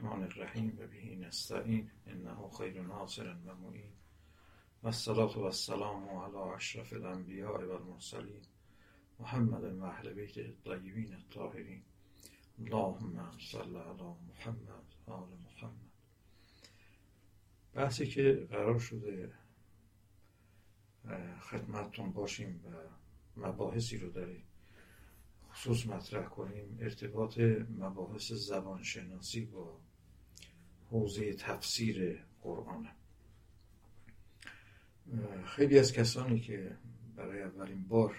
الرحمن الرحیم و بهی نستعین انه خیر ناصر و معین و الصلاة و السلام علی اشرف الانبیاء و المرسلین. محمد و اهل بیت الطیبین الطاهرین. اللهم صل علی محمد آل محمد. بحثی که قرار شده خدمتتون باشیم و مباحثی رو داریم خصوص مطرح کنیم ارتباط مباحث زبانشناسی با حوزه تفسیر قرآن. خیلی از کسانی که برای اولین بار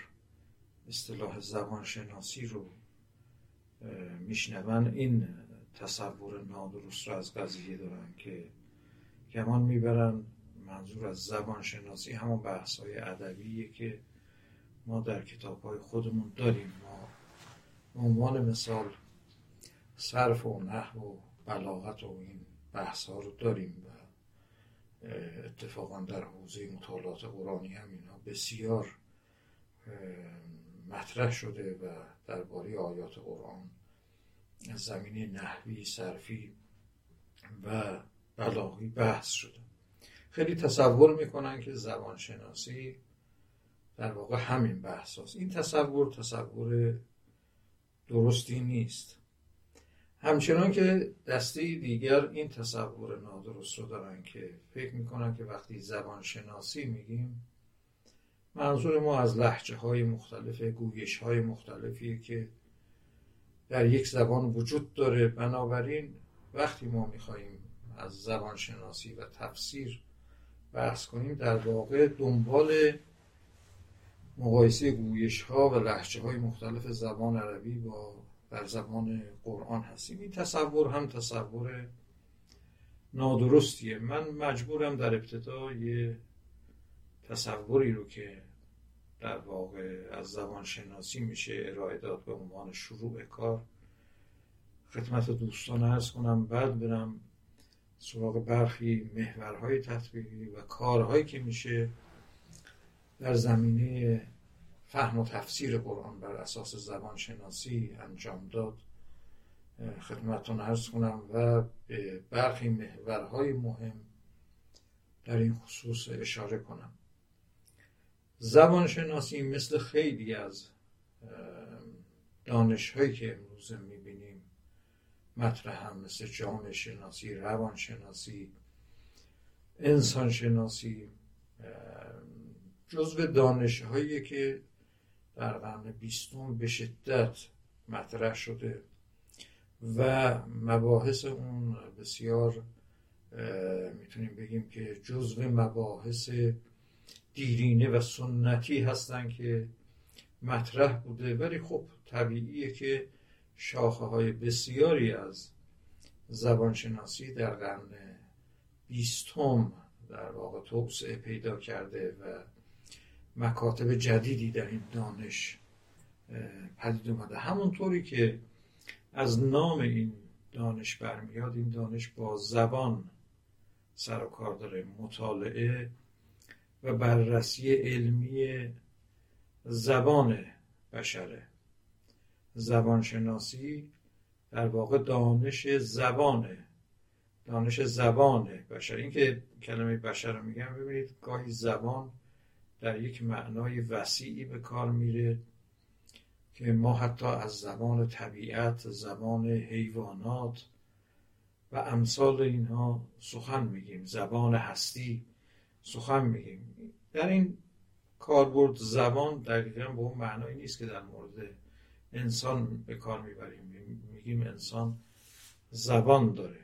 اصطلاح زبانشناسی رو میشنون این تصور نادرست رو از قضیه دارن که گمان می‌برن منظور از زبانشناسی همون بحث های ادبیه که ما در کتاب های خودمون داریم. ما عنوان مثال صرف و نحو و بلاغت و این بحث ها رو داریم و اتفاقا در حوزه مطالعات قرآنی هم اینا بسیار مطرح شده و درباره آیات قرآن زمینه نحوی صرفی و بلاغی بحث شده خیلی تصور می‌کنن که زبانشناسی در واقع همین بحث هست. این تصور تصور درستی نیست همچنان که دسته دیگر این تصور نادرست رو دارن که فکر می‌کنن که وقتی زبان شناسی میگیم منظور ما از لحجه های مختلف گویش های مختلفیه که در یک زبان وجود داره. بنابراین وقتی ما میخواییم از زبان شناسی و تفسیر بحث کنیم در واقع دنبال مقایسه گویش ها و لحجه های مختلف زبان عربی با در زبان قرآن هستیم. این تصور هم تصور نادرستیه. من مجبورم در ابتدا یه تصوری رو که در واقع از زبان شناسی میشه ارائه داد به عنوان شروع کار خدمت دوستان ارز کنم. بعد برم سراغ برخی محورهای تطبیقی و کارهایی که میشه در زمینه فهم و تفسیر قرآن بر اساس زبان شناسی انجام داد. خدمتتون ارز کنم و به برخی محورهای مهم در این خصوص اشاره کنم. زبان شناسی مثل خیلی از دانش هایی که امروز می‌بینیم مطرح هم مثل جامعه شناسی روان شناسی انسان شناسی جزو دانش هایی که در قرن بیستم به شدت مطرح شده و مباحث اون بسیار می‌تونیم بگیم که جزو مباحث دیرینه و سنتی هستن که مطرح بوده. ولی خب طبیعیه که شاخه های بسیاری از زبانشناسی در قرن بیستم در واقع توسعه پیدا کرده و مکاتب جدیدی در این دانش پدید اومده. همونطوری که از نام این دانش برمیاد این دانش با زبان سر و کار داره مطالعه و بررسی علمی زبان بشره. زبانشناسی در واقع دانش زبانه دانش زبان بشر. این که کلمه بشر رو میگم ببینید گاهی زبان در یک معنای وسیعی به کار میره که ما حتی از زبان طبیعت زبان حیوانات و امثال اینها سخن میگیم زبان هستی سخن میگیم. در این کاربرد زبان دقیقا به اون معنایی نیست که در مورد انسان به کار می‌بریم. میگیم انسان زبان داره.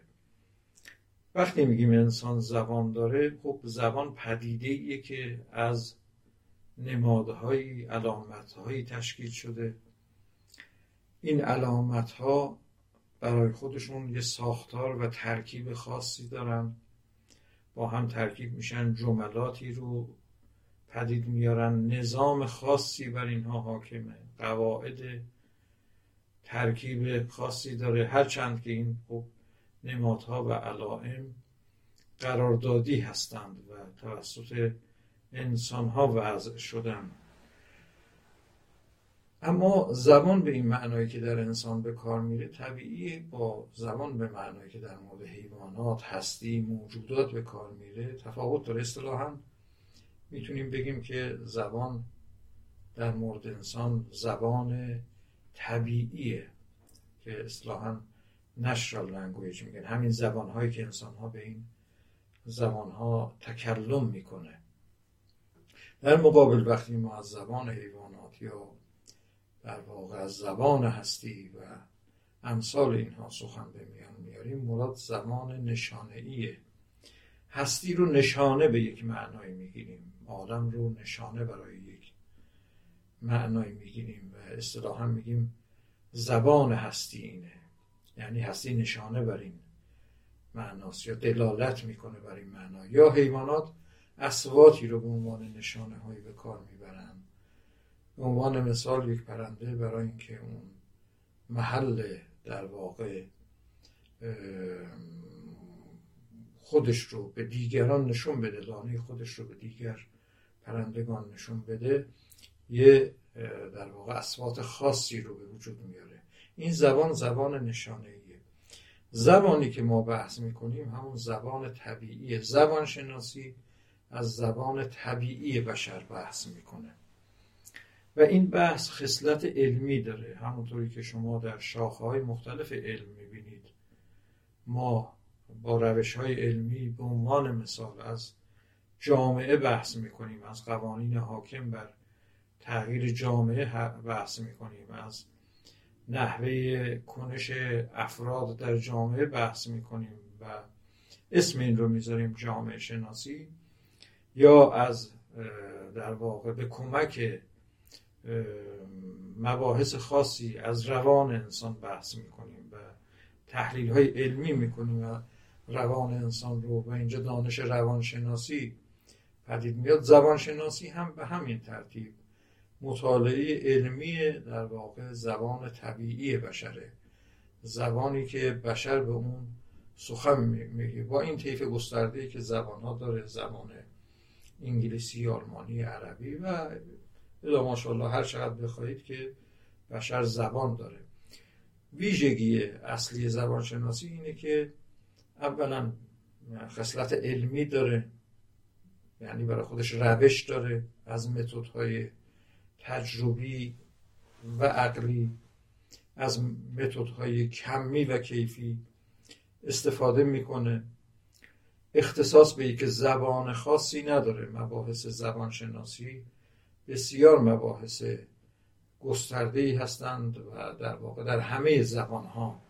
وقتی میگیم انسان زبان داره خب زبان پدیده ایه که از نمادهایی علامتهایی تشکیل شده. این علامتها برای خودشون یه ساختار و ترکیب خاصی دارن. با هم ترکیب میشن جملاتی رو پدید میارن. نظام خاصی بر اینها حاکمه. قواعد ترکیب خاصی داره. هرچند که این خب نمادها و علائم قراردادی هستند و توسط انسان ها وضع شدن. اما زبان به این معنایی که در انسان به کار میره طبیعی با زبان به معنایی که در مورد حیوانات هستی موجودات به کار میره تفاوت داره. اصطلاحا می‌تونیم بگیم که زبان در مورد انسان زبان طبیعیه که اصطلاحا نشرال لنگویج میگن. همین زبان هایی که انسان ها به این زبان ها تکلم می‌کنه. در مقابل وقتی ما از زبان حیوانات یا در واقع از زبان هستی و امثال اینها سخن به میان میاریم مراد زبان نشانه ایه هستی رو نشانه به یک معنای می‌گیریم. آدم رو نشانه برای یک معنای می‌گیریم و اصطلاحا میگیم زبان هستی اینه. یعنی هستی نشانه بر این معناست یا دلالت می‌کنه بر این معنا. یا حیوانات اسواتی رو به عنوان نشانه هایی به کار می‌برن به عنوان مثال یک پرنده برای اینکه اون محل در واقع خودش رو به دیگران نشون بده دانه خودش رو به دیگر پرندگان نشون بده یه در واقع اسوات خاصی رو به وجود میاره. این زبان زبان نشانه ایه زبانی که ما بحث می‌کنیم همون زبان طبیعی زبان شناسی از زبان طبیعی بشر بحث می‌کنه. و این بحث خصلت علمی داره. همونطوری که شما در شاخه های مختلف علم می‌بینید. ما با روش های علمی به عنوان مثال از جامعه بحث می‌کنیم از قوانین حاکم بر تغییر جامعه بحث می‌کنیم از نحوه کنش افراد در جامعه بحث می‌کنیم و اسم این رو می‌ذاریم جامعه شناسی. یا از در واقع به کمک مباحث خاصی از روان انسان بحث می‌کنیم و تحلیل های علمی می‌کنیم و روان انسان رو و اینجا دانش روانشناسی پدید میاد زبانشناسی هم به همین ترتیب مطالعه علمی در واقع زبان طبیعی بشره. زبانی که بشر به اون سخن میگه. با این طیف گسترده که زبان ها داره زبان انگلیسی آلمانی عربی و الا ماشاءالله هر چقدر بخواهید که بشر زبان داره. ویژگی اصلی زبان شناسی اینه که اولا خصلت علمی داره یعنی برای خودش روش داره از متدهای تجربی و عقلی از متدهای کمی و کیفی استفاده می‌کنه. اختصاص به یک زبان خاصی نداره مباحث زبان شناسی بسیار مباحث گسترده ای هستند و در واقع در همه زبان ها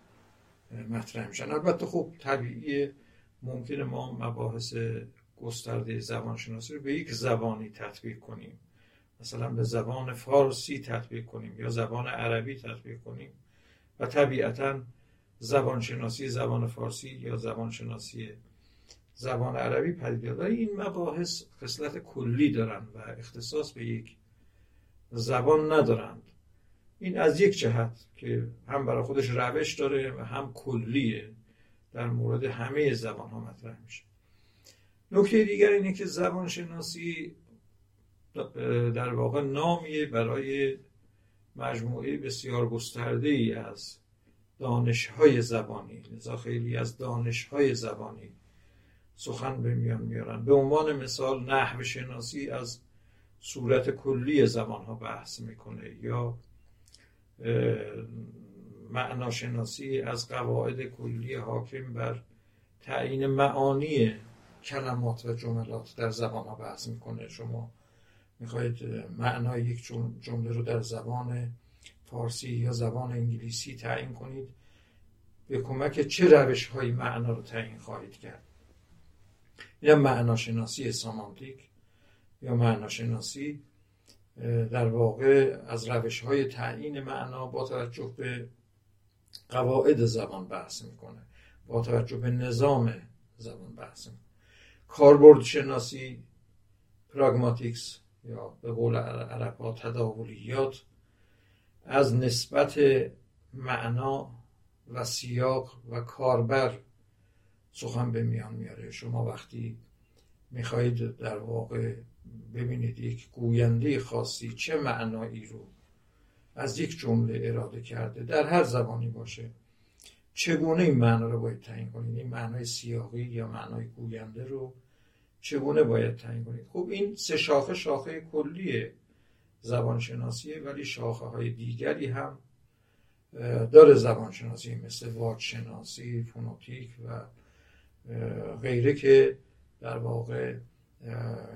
مطرح میشن. البته خب طبیعی ممکنه ما مباحث گسترده زبان شناسی رو به یک زبانی تطبیق کنیم. مثلا به زبان فارسی تطبیق کنیم یا زبان عربی تطبیق کنیم و طبیعتا زبان شناسی زبان فارسی یا زبان شناسی زبان عربی پدید این مباحث خصلت کلی دارند و اختصاص به یک زبان ندارند. این از یک جهت که هم برای خودش روش داره و هم کلیه. در مورد همه زبان ها مطرح میشه. نکته دیگر اینه که زبان شناسی در واقع نامیه برای مجموعه بسیار گسترده ای از دانش های زبانی. لذا خیلی از دانش های زبانی سخن به میان میارن. به عنوان مثال نحو شناسی از صورت کلی زبان ها بحث می‌کنه یا معناشناسی از قواعد کلی حاکم بر تعیین معانی کلمات و جملات در زبان ها بحث می‌کنه. شما می‌خواهید معنای یک جمله رو در زبان فارسی یا زبان انگلیسی تعیین کنید به کمک چه روش های معنا رو تعیین خواهید کرد؟ این معناشناسی سامانتیک یا معناشناسی در واقع از روش های تعیین معنا با توجه به قواعد زبان بحث می‌کنه با توجه به نظام زبان بحث می‌کنه. کاربرد شناسی پراگماتیکس یا به قول عرب تداولیات از نسبت معنا و سیاق و کاربر سخن به میان میاره. شما وقتی می‌خواهید در واقع ببینید یک گوینده خاصی چه معنایی رو از یک جمله اراده کرده در هر زبانی باشه چگونه این معنا رو باید تعیین کنید؟ این معنای سیاقی یا معنای گوینده رو چگونه باید تعیین کنید؟ خب این سه شاخه شاخه کلیه زبانشناسیه ولی شاخه های دیگری هم داره زبانشناسی مثل واجشناسی فونوتیک و غیره که در واقع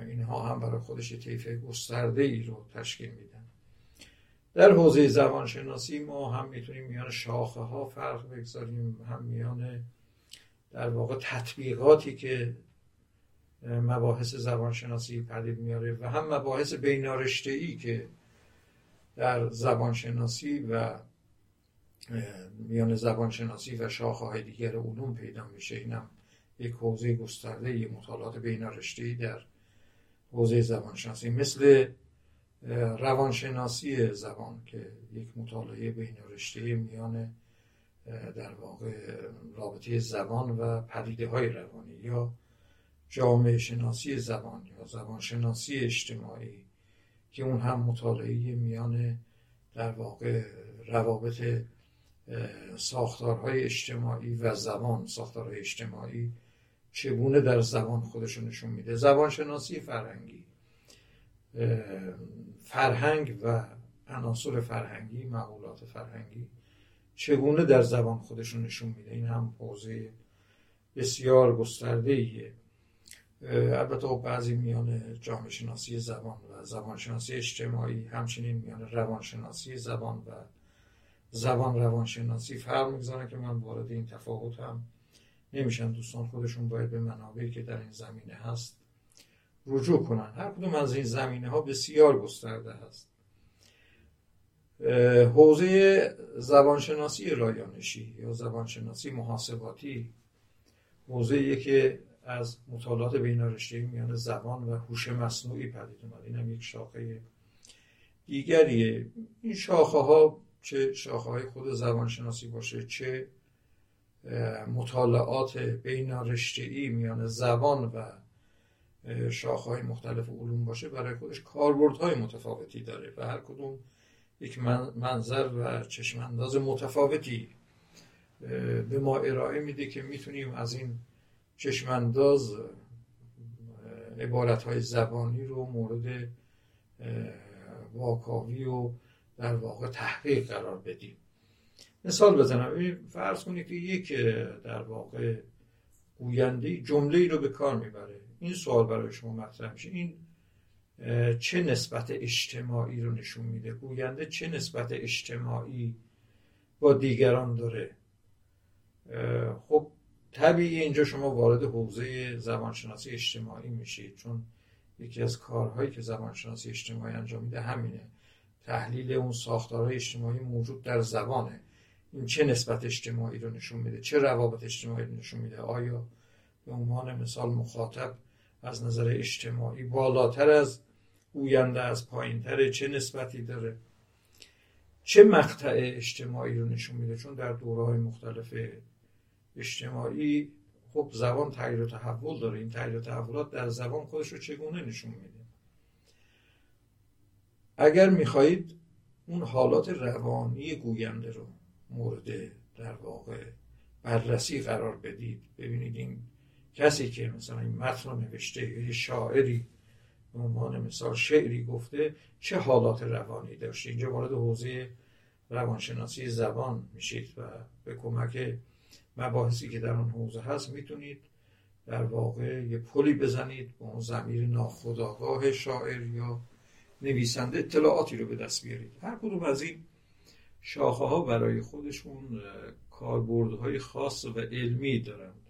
اینها هم برای خودش طیف گسترده ای رو تشکیل میدن. در حوزه زبانشناسی ما هم می‌تونیم میان شاخه ها فرق بگذاریم هم میان در واقع تطبیقاتی که مباحث زبانشناسی پدید میاره و هم مباحث بینارشته ای که در زبانشناسی و میان زبانشناسی و شاخه های دیگر علوم پیدا میشه. اینم یک حوزه گسترده مطالعات بین ای در حوزه زبانشناسی مثل روانشناسی زبان که یک مطالعه بین رشته میان در واقع رابطه زبان و پدیده های روانی یا جامعه شناسی زبان یا زبان شناسی اجتماعی که اون هم مطالعه میان در واقع روابط ساختارهای اجتماعی و زبان ساختارهای اجتماعی چگونه در زبان خودشون نشون میده. زبان شناسی فرهنگی فرهنگ و عناصر فرهنگی معقولات فرهنگی چگونه در زبان خودشون نشون میده؟ این هم حوزه بسیار گسترده ایه البته خب بعضی میان جامعه شناسی زبان و زبان شناسی اجتماعی همچنین میان روانشناسی زبان و زبان روانشناسی فرق می‌گذارن که من وارد این تفاوت هم نمیشن دوستان خودشون باید به منابعی که در این زمینه هست رجوع کنن. هر کدوم از این زمینه ها بسیار گسترده هست. حوزه زبانشناسی رایانشی یا زبانشناسی محاسباتی حوزه که از مطالعات بین میان زبان و هوش مصنوعی پدید اومد. این هم یک شاخه دیگریه. این شاخه ها چه شاخه های خود زبانشناسی باشه چه مطالعات بین میان زبان و شاخه های مختلف علوم باشه برای خودش کاربردهای متفاوتی داره و هر کدوم یک منظر و چشمانداز متفاوتی به ما ارائه میده که می‌تونیم از این چشمانداز عبارت های زبانی رو مورد واکاوی و در واقع تحقیق قرار بدیم. مثال بزنم. فرض کنید که یک در واقع گوینده جمله ای رو به کار می‌بره. این سوال برای شما مطرح میشه. این چه نسبت اجتماعی رو نشون میده؟ گوینده چه نسبت اجتماعی با دیگران داره؟ خب طبیعی اینجا شما وارد حوزه زبانشناسی اجتماعی میشید چون یکی از کارهایی که زبانشناسی اجتماعی انجام میده همینه. تحلیل اون ساختارهای اجتماعی موجود در زبانه. چه نسبت اجتماعی رو نشون میده؟ چه روابط اجتماعی رو نشون میده؟ آیا به عنوان مثال مخاطب از نظر اجتماعی بالاتر از گوینده از پایینتره چه نسبتی داره؟ چه مقطع اجتماعی رو نشون میده؟ چون در دوره های مختلف اجتماعی خب زبان تغییر و تحول داره. این تغییر و تحولات در زبان خودش رو چگونه نشون میده؟ اگر می‌خواهید اون حالات روانی گوینده رو مورد در واقع بررسی قرار بدید. ببینید این کسی که مثلا این متن رو نوشته یه شاعری به عنوان مثال شعری گفته چه حالات روانی داشته؟ اینجا وارد حوزه روانشناسی زبان میشید و به کمک مباحثی که در اون حوزه هست می‌تونید در واقع یه پلی بزنید با اون زمیر ناخداگاه شاعر یا نویسنده اطلاعاتی رو به دست بیارید. هر کدوم از این شاخه ها برای خودشون کاربردهای خاص و علمی دارند.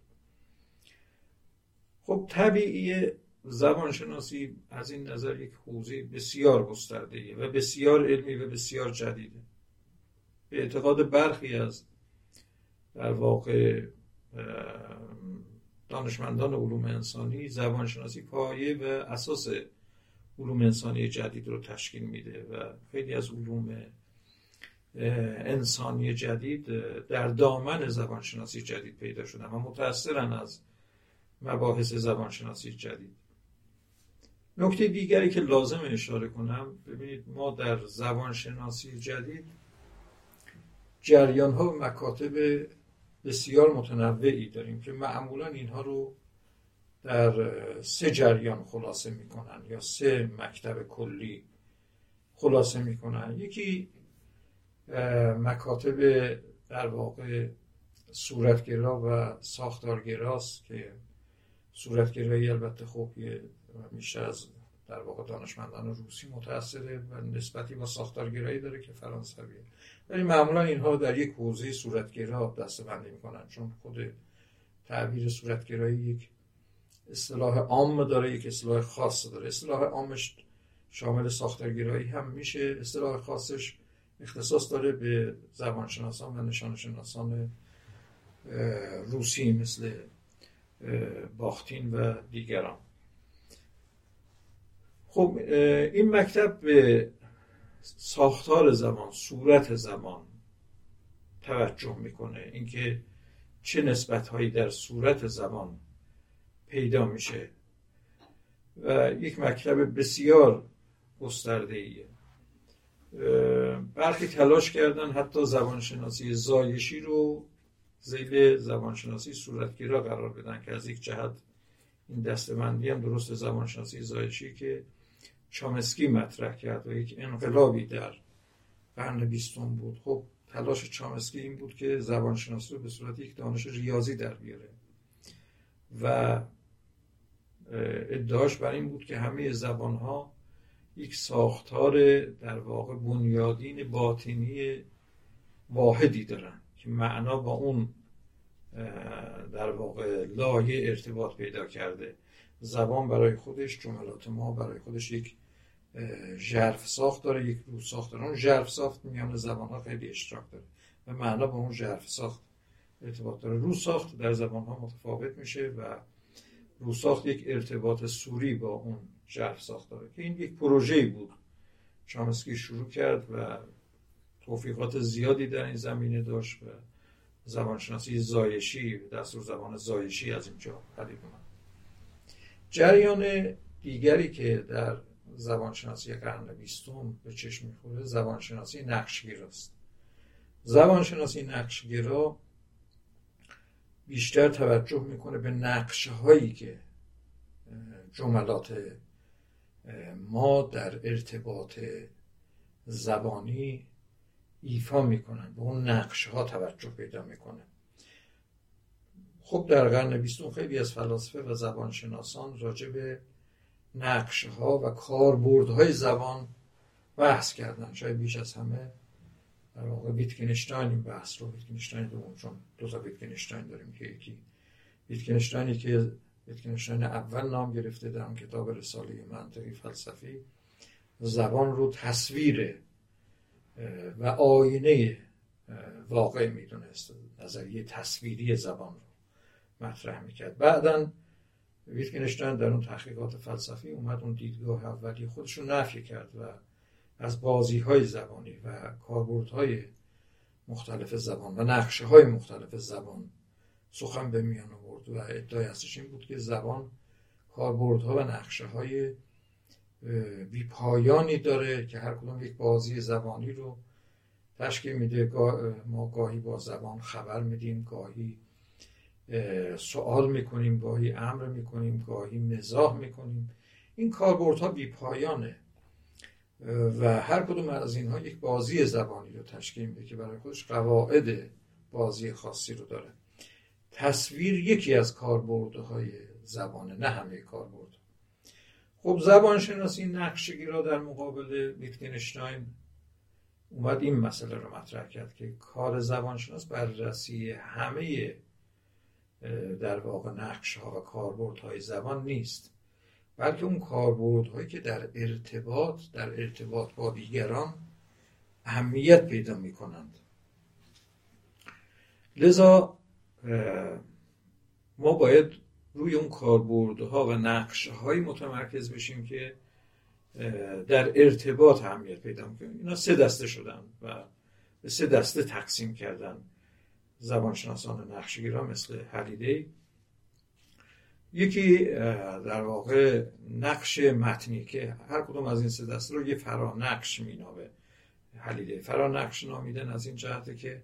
خب طبیعی زبانشناسی از این نظر یک حوزه بسیار گسترده و بسیار علمی و بسیار جدیده. به اعتقاد برخی از در واقع دانشمندان علوم انسانی زبانشناسی پایه و اساس علوم انسانی جدید رو تشکیل میده و خیلی از علوم انسانی جدید در دامن زبانشناسی جدید پیدا شدن و متأثرن از مباحث زبانشناسی جدید. نکته دیگری که لازم اشاره کنم ببینید ما در زبانشناسی جدید جریان ها و مکاتب بسیار متنوعی داریم که معمولا اینها رو در سه جریان خلاصه می‌کنن یا سه مکتب کلی خلاصه می‌کنن. یکی مکاتب در واقع صورتگرا و ساختارگراست که صورتگرایی البته خوب میشه از در واقع دانشمندان روسی متأثره و نسبتی با ساختارگرایی داره که فرانسویه ولی معمولا اینها در یک حوزه صورتگرا دسته بندی می‌کنن چون خود تعبیر صورتگرایی یک اصطلاح عام داره یک اصطلاح خاص داره. اصطلاح عامش شامل ساختارگرایی هم میشه اصطلاح خاصش اختصاص داره به زبانشناسان و نشانشناسان روسی مثل باختین و دیگران. خب این مکتب به ساختار زمان صورت زمان توجه می‌کنه. اینکه چه نسبت هایی در صورت زمان پیدا میشه. و یک مکتب بسیار گسترده ایه برخی تلاش کردن حتی زبانشناسی زایشی رو زیل زبانشناسی صورتگیرا قرار بدن که از یک جهت این دستمندی هم درست زبانشناسی زایشی که چامسکی مطرح کرد و یک انقلابی در قرن بیستم بود. خب تلاش چامسکی این بود که زبانشناسی رو به صورت یک دانش ریاضی در بیاره و ادعاش بر این بود که همه زبان ها یک ساختار در واقع بنیادین باطنی واحدی دارن که معنا با اون در واقع لایه ارتباط پیدا کرده. زبان برای خودش جملات ما برای خودش یک ژرف ساخت داره یک رو ساخت داره. اون ژرف ساخت میان زبان ها خیلی اشتراک داره و معنا با اون ژرف ساخت ارتباط داره. رو ساخت در زبان ها متفاوت میشه و رو ساخت یک ارتباط سوری با اون ژرف ساخت داره که این یک پروژه بود. چامسکی شروع کرد و توفیقات زیادی در این زمینه داشت و زبانشناسی زایشی دستور زبان زایشی از اینجا پدید اومد. جریان دیگری که در زبانشناسی قرن بیستم به چشم می‌خوره زبانشناسی نقشگیر است. زبانشناسی نقشگیرا بیشتر توجه می‌کنه به نقشه هایی که جملات ما در ارتباط زبانی ایفا می‌کنن به اون نقشه ها توجه پیدا می‌کنه. خب در قرن بیستم خیلی از فلاسفه و زبانشناسان راجع به نقشه ها و کاربردهای زبان بحث کردن شاید بیش از همه در واقع ویتکنشتاین این بحث رو ویتکنشتاین دوم چون دو تا ویتکنشتاین داریم که یکی. ویتکنشتاینی که ویتکنشتاین اول نام گرفته در کتاب رساله منطقی فلسفی. زبان رو تصویر و آینه واقع می‌دونست. نظریه تصویری زبان رو مطرح می‌کرد. بعدا ویتکنشتاین در اون تحقیقات فلسفی اومد اون دیدگاه اولی خودش رو نفی کرد و از بازی های زبانی و کاربردهای مختلف زبان و نقشه های مختلف زبان سخن به میان آورد و ادعای هستش این بود که زبان کاربردها و نقشه های بی پایانی داره که هر کدوم یک بازی زبانی رو تشکیل میده. ما گاهی با زبان خبر میدیم گاهی سوال می‌کنیم گاهی امر می‌کنیم گاهی مزاح می‌کنیم. این کاربردها بی پایانه و هر کدوم از اینها یک بازی زبانی رو تشکیل میده که برای خودش قواعد بازی خاصی رو داره. تصویر یکی از کاربردهای زبانه نه همه کاربرد. خب زبان شناسی نقشگی را در مقابل ویتگنشتاین اومد این مسئله رو مطرح کرد که کار زبانشناس بررسی همه در واقع نقش ها و کاربرد های زبان نیست بلکه اون کاربرد هایی که در ارتباط در ارتباط با دیگران اهمیت پیدا می کنند لذا ما باید روی اون کاربردها و نقشه های متمرکز بشیم که در ارتباط اهمیت پیدا می‌کنن اینا سه دسته شدن و به سه دسته تقسیم کردن زبانشناسان نقشگیرا مثل حلیده یکی در واقع نقش متنی که هر کدوم از این سه دسته رو یه فرانقش مینامه. حلیله فرانقش نامیدن از این جهته که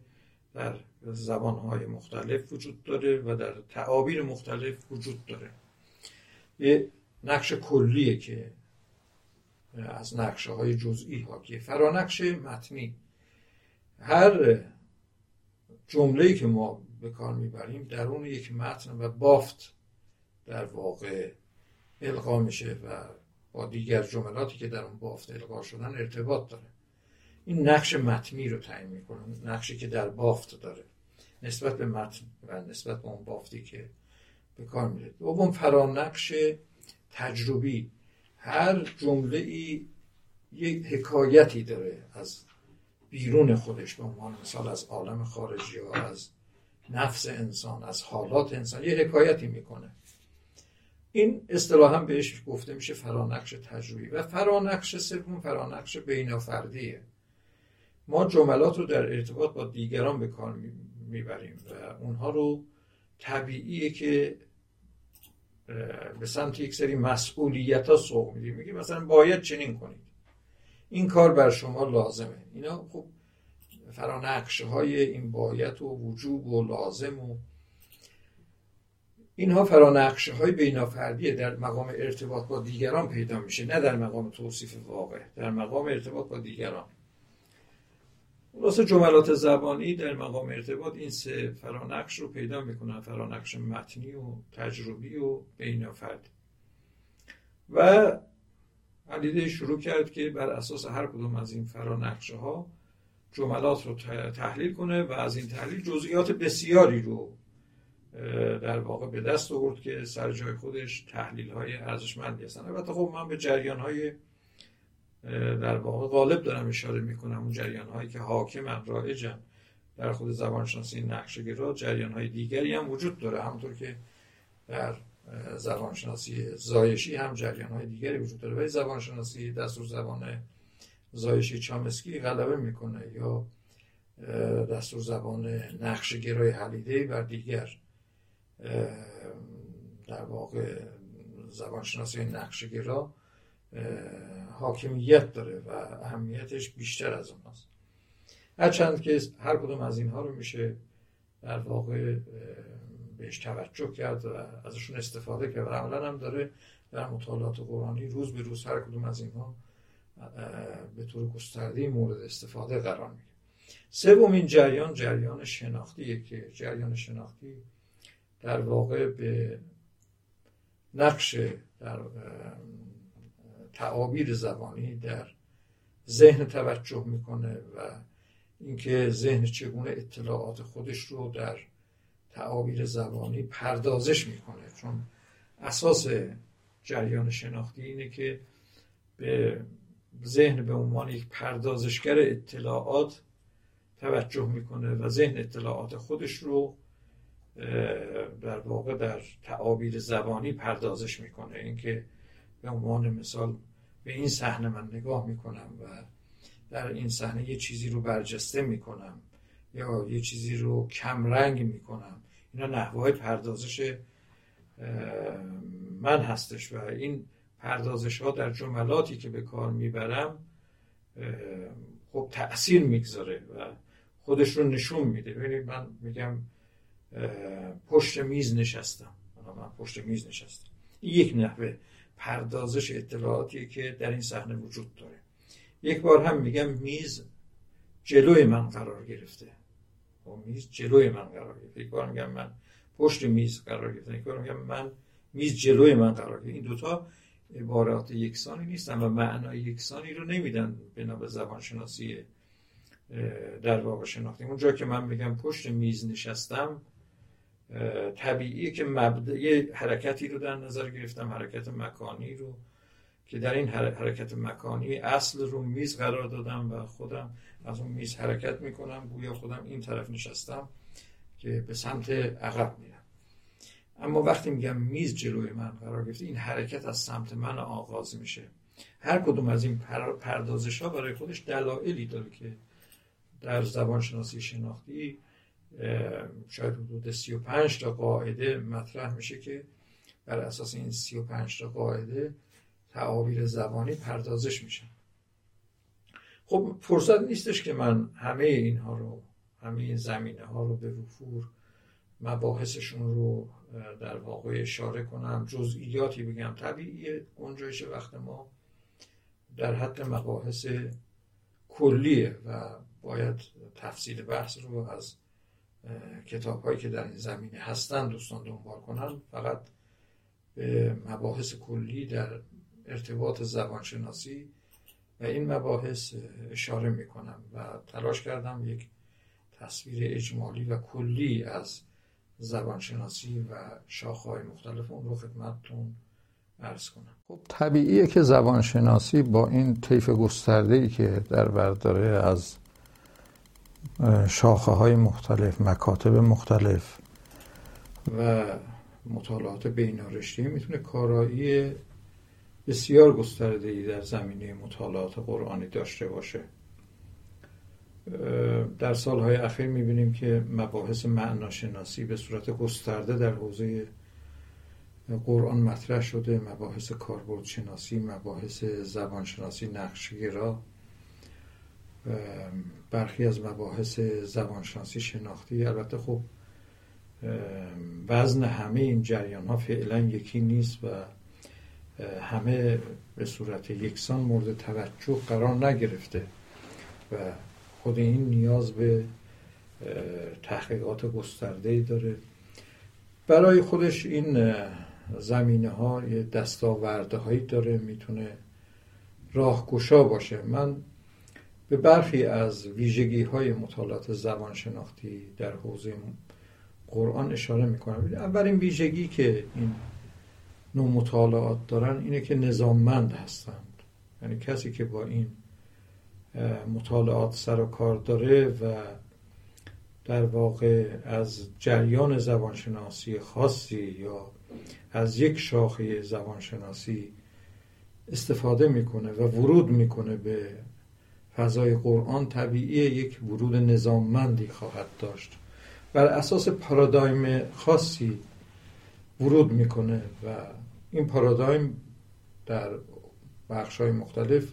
در زبانهای مختلف وجود داره و در تعابیر مختلف وجود داره. یه نقش کلیه که از نقشه های جزئی ها که فرانقش متنی. هر جمله که ما به کار می‌بریم درون یک متن و بافت در واقع القا میشه و با دیگر جملاتی که در اون بافت القا شدن ارتباط داره. این نقش متنی رو تعیین می‌کنه نقشی که در بافت داره. نسبت به متن و نسبت به اون بافتی که به کار میره دوم فرانقش تجربی. هر جمله ای یک حکایتی داره از بیرون خودش به عنوان مثال از عالم خارجی یا از نفس انسان از حالات انسان. یه حکایتی می‌کنه. این اصطلاحا بهش گفته میشه فرانقش تجربی. و فرانقش سوم فرانقش بینافردیه ما جملات رو در ارتباط با دیگران به کار می‌بریم و اونها رو طبیعیه که به سمت یک سری مسئولیت ها سوق میدیم. میگه مثلا باید چنین کنید. این کار بر شما لازمه. اینا خب فرانقشه های این باید و وجوب و لازم و اینها فرانقشه های بینافردیه در مقام ارتباط با دیگران پیدا میشه نه در مقام توصیف واقع در مقام ارتباط با دیگران. خلاصه جملات زبانی در مقام ارتباط این سه فرانقش رو پیدا می‌کنن فرانقش متنی و تجربی و بینافردی و علیده شروع کرد که بر اساس هر کدوم از این فرانقشه ها جملات رو تحلیل کنه و از این تحلیل جزئیات بسیاری رو در واقع به دست آورد که سر جای خودش تحلیل های ارزشمندی هستن. البته خب من به جریان های در واقع غالب دارم اشاره می‌کنم اون جریان هایی که حاکمن رایجن در خود زبانشناسی نقشگرا جریان های دیگری هم وجود داره. همونطور که در زبانشناسی زایشی هم جریان های دیگری وجود داره. ولی زبانشناسی دستور زبان زایشی چامسکی غلبه می‌کنه یا دستور زبان نقش گرای حلیده بر دیگر در واقع زبانشناسی نقش گرا حاکمیت داره و اهمیتش بیشتر از اوناست. هرچند که هر کدوم از اینها رو میشه در واقع بهش توجه کرد و ازشون استفاده کرد و عملا هم داره در مطالعات قرآنی روز به روز هر کدوم از اینها به طور گسترده مورد استفاده قرار می‌گیره. سومین جریان جریان شناختیه که جریان شناختی در واقع به نقش در تعابیر زبانی در ذهن توجه می‌کنه و اینکه ذهن چگونه اطلاعات خودش رو در تعابیر زبانی پردازش می‌کنه. چون اساس جریان شناختی اینه که به ذهن به عنوان یک پردازشگر اطلاعات توجه می‌کنه و ذهن اطلاعات خودش رو در واقع در تعابیر زبانی پردازش می‌کنه. اینکه به عنوان مثال به این صحنه من نگاه می‌کنم و در این صحنه یه چیزی رو برجسته می‌کنم یا یه چیزی رو کمرنگ می‌کنم. اینا نحوه پردازش من هستش و این پردازش ها در جملاتی که به کار می‌برم خب تأثیر می‌گذاره و خودش رو نشون میده. ببینید من میگم پشت میز نشستم. من پشت میز نشستم. این یک نحوه. پردازش اطلاعاتی که در این صحنه وجود داره. یک بار هم میگم میز جلوی من قرار گرفته. و خب، میز جلوی من قرار گرفته. یک بار میگم من پشت میز قرار گرفته. یک بار میگم من میز جلوی من قرار گرفته. این دوتا عبارات یکسانی نیستن و معنای یکسانی رو نمیدن بنا به زبان شناسی در واقع شناختی اونجا که من میگم پشت میز نشستم طبیعیه که مبدع حرکتی رو در نظر گرفتم حرکت مکانی رو که در این حرکت مکانی اصل رو میز قرار دادم و خودم از اون میز حرکت می‌کنم گویا خودم این طرف نشستم که به سمت عقب میرم. اما وقتی میگم میز جلوی من قرار گرفته این حرکت از سمت من آغاز میشه. هر کدوم از این پردازش ها برای خودش دلایلی داره که در زبان شناسی شناختی شاید حدود 35 تا قاعده مطرح میشه که بر اساس این سی و پنج تا قاعده تعابیر زبانی پردازش میشن خب فرصت نیستش که من همه اینها رو همه این زمینه ها رو به وفور مباحثشون رو در واقع اشاره کنم. جزئیاتی بگم. طبیعی گنجایش وقت ما در حد مباحث کلیه و باید تفصیل بحث رو از کتاب هایی که در این زمینه هستن دوستان دنبال کنن. فقط به مباحث کلی در ارتباط زبانشناسی و این مباحث اشاره می‌کنم و تلاش کردم یک تصویر اجمالی و کلی از زبانشناسی و شاخهای مختلف اون رو خدمتتون ارز کنم. خب طبیعیه که زبانشناسی با این طیف گسترده ای که در برداره از شاخه های مختلف مکاتب مختلف و مطالعات بینارشتی می‌تونه کارایی بسیار گسترده ای در زمینه مطالعات قرآنی داشته باشه. در سالهای اخیر می‌بینیم که مباحث معناشناسی به صورت گسترده در حوزه قرآن مطرح شده مباحث کاربرد شناسی مباحث زبان شناسی را برخی از مباحث زبانشناسی شناختی البته خب وزن همه این جریان ها فعلا یکی نیست و همه به صورت یکسان مورد توجه قرار نگرفته و خود این نیاز به تحقیقات گسترده ای داره. برای خودش این زمینه ها یه دستاورده هایی داره می‌تونه راهگشا باشه. من به برخی از ویژگی های مطالعات زبان شناختی در حوزه قرآن اشاره می‌کنم. اولین ویژگی که این نوع مطالعات دارن اینه که نظاممند هستند. یعنی کسی که با این مطالعات سر و کار داره و در واقع از جریان زبانشناسی خاصی یا از یک شاخه زبانشناسی استفاده می‌کنه و ورود می‌کنه به فضای قرآن طبیعی یک ورود نظاممندی خواهد داشت. بر اساس پارادایم خاصی ورود می‌کنه و این پارادایم در بخش های مختلف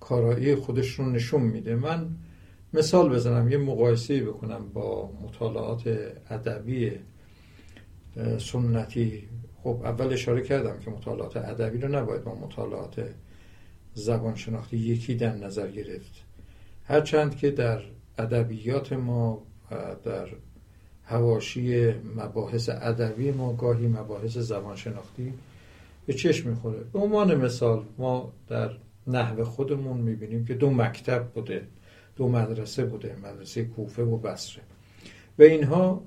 کارایی خودش رو نشون میده. من مثال بزنم یه مقایسه بکنم با مطالعات ادبی سنتی. خب اول اشاره کردم که مطالعات ادبی رو نباید با مطالعات زبان شناختی یکی در نظر گرفت. هرچند که در ادبیات ما در هواشی مباحث ادبی ما گاهی مباحث زبان شناختی به چشم می‌خوره. به عنوان مثال ما در نحو خودمون می‌بینیم که دو مکتب بوده دو مدرسه بوده مدرسه کوفه و بصره. و اینها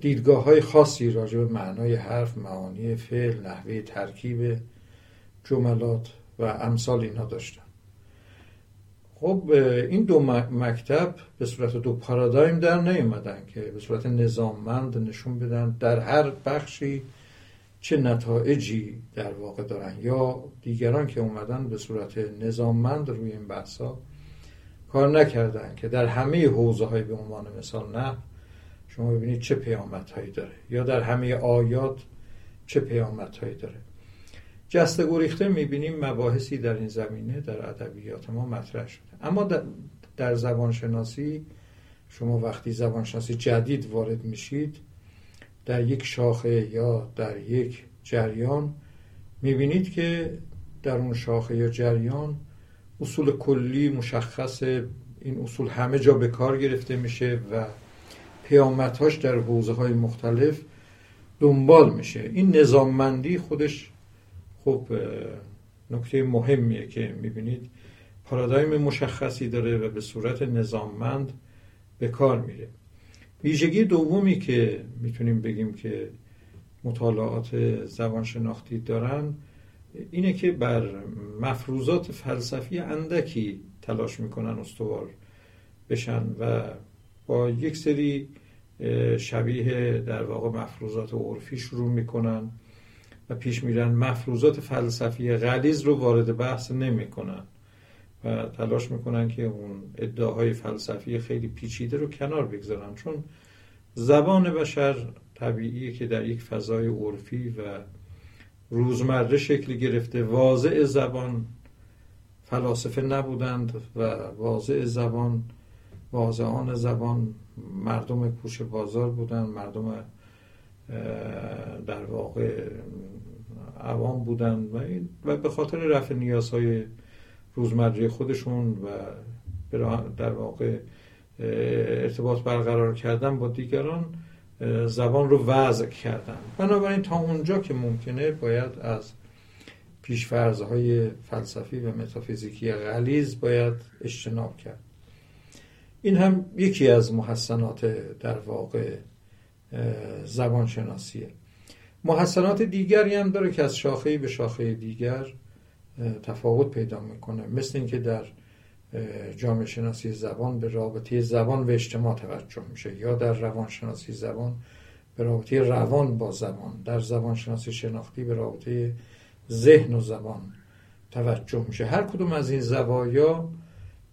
دیدگاه های خاصی راجع به معنای حرف معانی فعل نحوه ترکیب جملات و امثال اینها داشتن. خب این دو مکتب به صورت دو پارادایم در نیومدن که به صورت نظاممند نشون بدن در هر بخشی چه نتایجی در واقع دارن یا دیگران که اومدن به صورت نظاممند روی این بحثا کار نکردن که در همه حوزه های به عنوان مثال نه شما ببینید چه پیامت هایی داره یا در همه آیات چه پیامت هایی داره. جسته گریخته می‌بینیم مباحثی در این زمینه در ادبیات ما مطرح شده. اما در زبانشناسی شما وقتی زبانشناسی جدید وارد میشید در یک شاخه یا در یک جریان می‌بینید که در اون شاخه یا جریان اصول کلی مشخص این اصول همه جا به کار گرفته میشه و پیامتهاش در حوزه های مختلف دنبال میشه. این نظاممندی خودش خب نکته مهمیه که می‌بینید. پارادایم مشخصی داره و به صورت نظاممند به کار میره. ویژگی دومی که می‌تونیم بگیم که مطالعات زبان شناختی دارن اینه که بر مفروضات فلسفی اندکی تلاش می‌کنن استوار بشن و با یک سری شبیه در واقع مفروضات عرفی شروع می‌کنن. و پیش میرن مفروضات فلسفی غلیز رو وارد بحث نمی‌کنن و تلاش می‌کنن که اون ادعاهای فلسفی خیلی پیچیده رو کنار بگذارن. چون زبان بشر طبیعی که در یک فضای عرفی و روزمره شکل گرفته. واضع زبان فلاسفه نبودند و واضع زبان واضعان زبان مردم کوچه بازار بودند مردم در واقع عوام بودند و به خاطر رفع نیازهای روزمره خودشون و در واقع ارتباط برقرار کردن با دیگران زبان رو وضع کردن. بنابراین تا اونجا که ممکنه باید از پیشفرزهای فلسفی و متافیزیکی غلیز باید اجتناب کرد. این هم یکی از محسنات در واقع زبان شناسیه محسنات دیگری هم داره که از شاخه به شاخه دیگر تفاوت پیدا می‌کنه. مثل اینکه در جامعه شناسی زبان به رابطه زبان و اجتماع توجه میشه یا در روان شناسی زبان به رابطه روان با زبان در زبان شناسی شناختی به رابطه ذهن و زبان توجه میشه. هر کدوم از این زوایا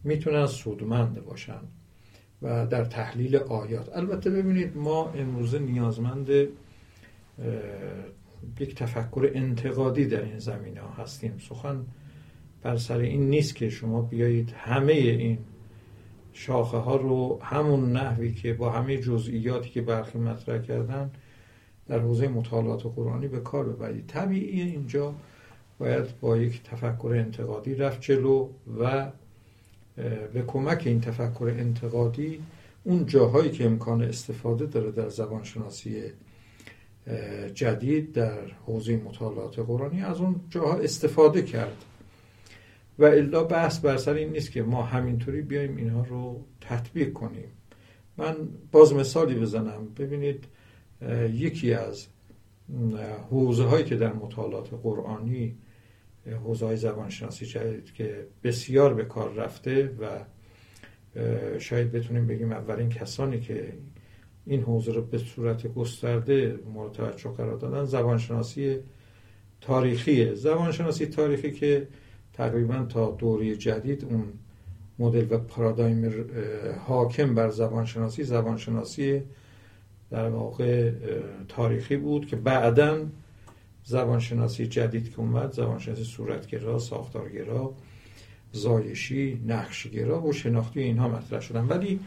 می‌تونن سودمند باشن. و در تحلیل آیات. البته ببینید ما امروزه نیازمند یک تفکر انتقادی در این زمینه ها هستیم. سخن بر سر این نیست که شما بیایید همه این شاخه ها رو همون نحوی که با همه جزئیاتی که برخی مطرح کردن در حوزه مطالعات قرآنی به کار ببرید. طبیعی اینجا باید با یک تفکر انتقادی رفت جلو و به کمک این تفکر انتقادی اون جاهایی که امکان استفاده داره در زبانشناسی جدید در حوزه مطالعات قرآنی از اون جاها استفاده کرد. و الا بحث بر سر این نیست که ما همینطوری بیایم اینها رو تطبیق کنیم. من باز مثالی بزنم. ببینید یکی از حوزه هایی که در مطالعات قرآنی حوزه های زبانشناسی جدید که بسیار به کار رفته و شاید بتونیم بگیم اولین کسانی که این حوزه رو به صورت گسترده مورد توجه قرار دادن زبانشناسی تاریخیه زبانشناسی تاریخی که تقریبا تا دوره جدید اون مدل و پارادایم حاکم بر زبانشناسی زبانشناسی در واقع تاریخی بود که بعدا زبانشناسی جدید که اومد زبانشناسی صورتگرا ساختارگرا زایشی نقشگرا و شناختی اینها مطرح شدن. ولی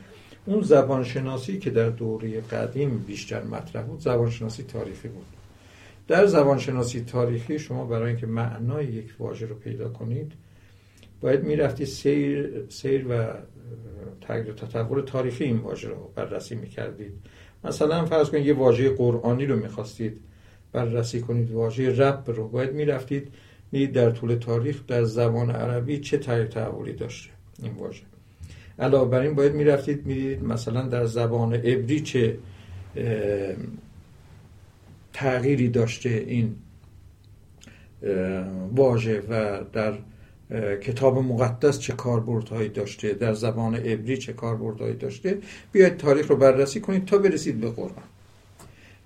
اون زبانشناسی که در دوره قدیم بیشتر مطرح بود زبانشناسی تاریخی بود. در زبانشناسی تاریخی شما برای اینکه معنای یک واژه رو پیدا کنید باید می‌رفتی سیر, سیر و تغییر تطور تاریخی این واژه رو بررسی می‌کردید. مثلا فرض کنید یه واژه قرآنی رو می‌خواستید. بررسی کنید واژه رب رو. باید می‌رفتید می‌دید در طول تاریخ در زبان عربی چه تغییر تحولی داشته این واژه. علاوه بر این باید می‌رفتید می‌دید مثلا در زبان عبری چه تغییری داشته این واژه و در کتاب مقدس چه کاربردهایی داشته در زبان عبری چه کاربردهایی داشته. بیاید تاریخ رو بررسی کنید تا برسید به قرآن.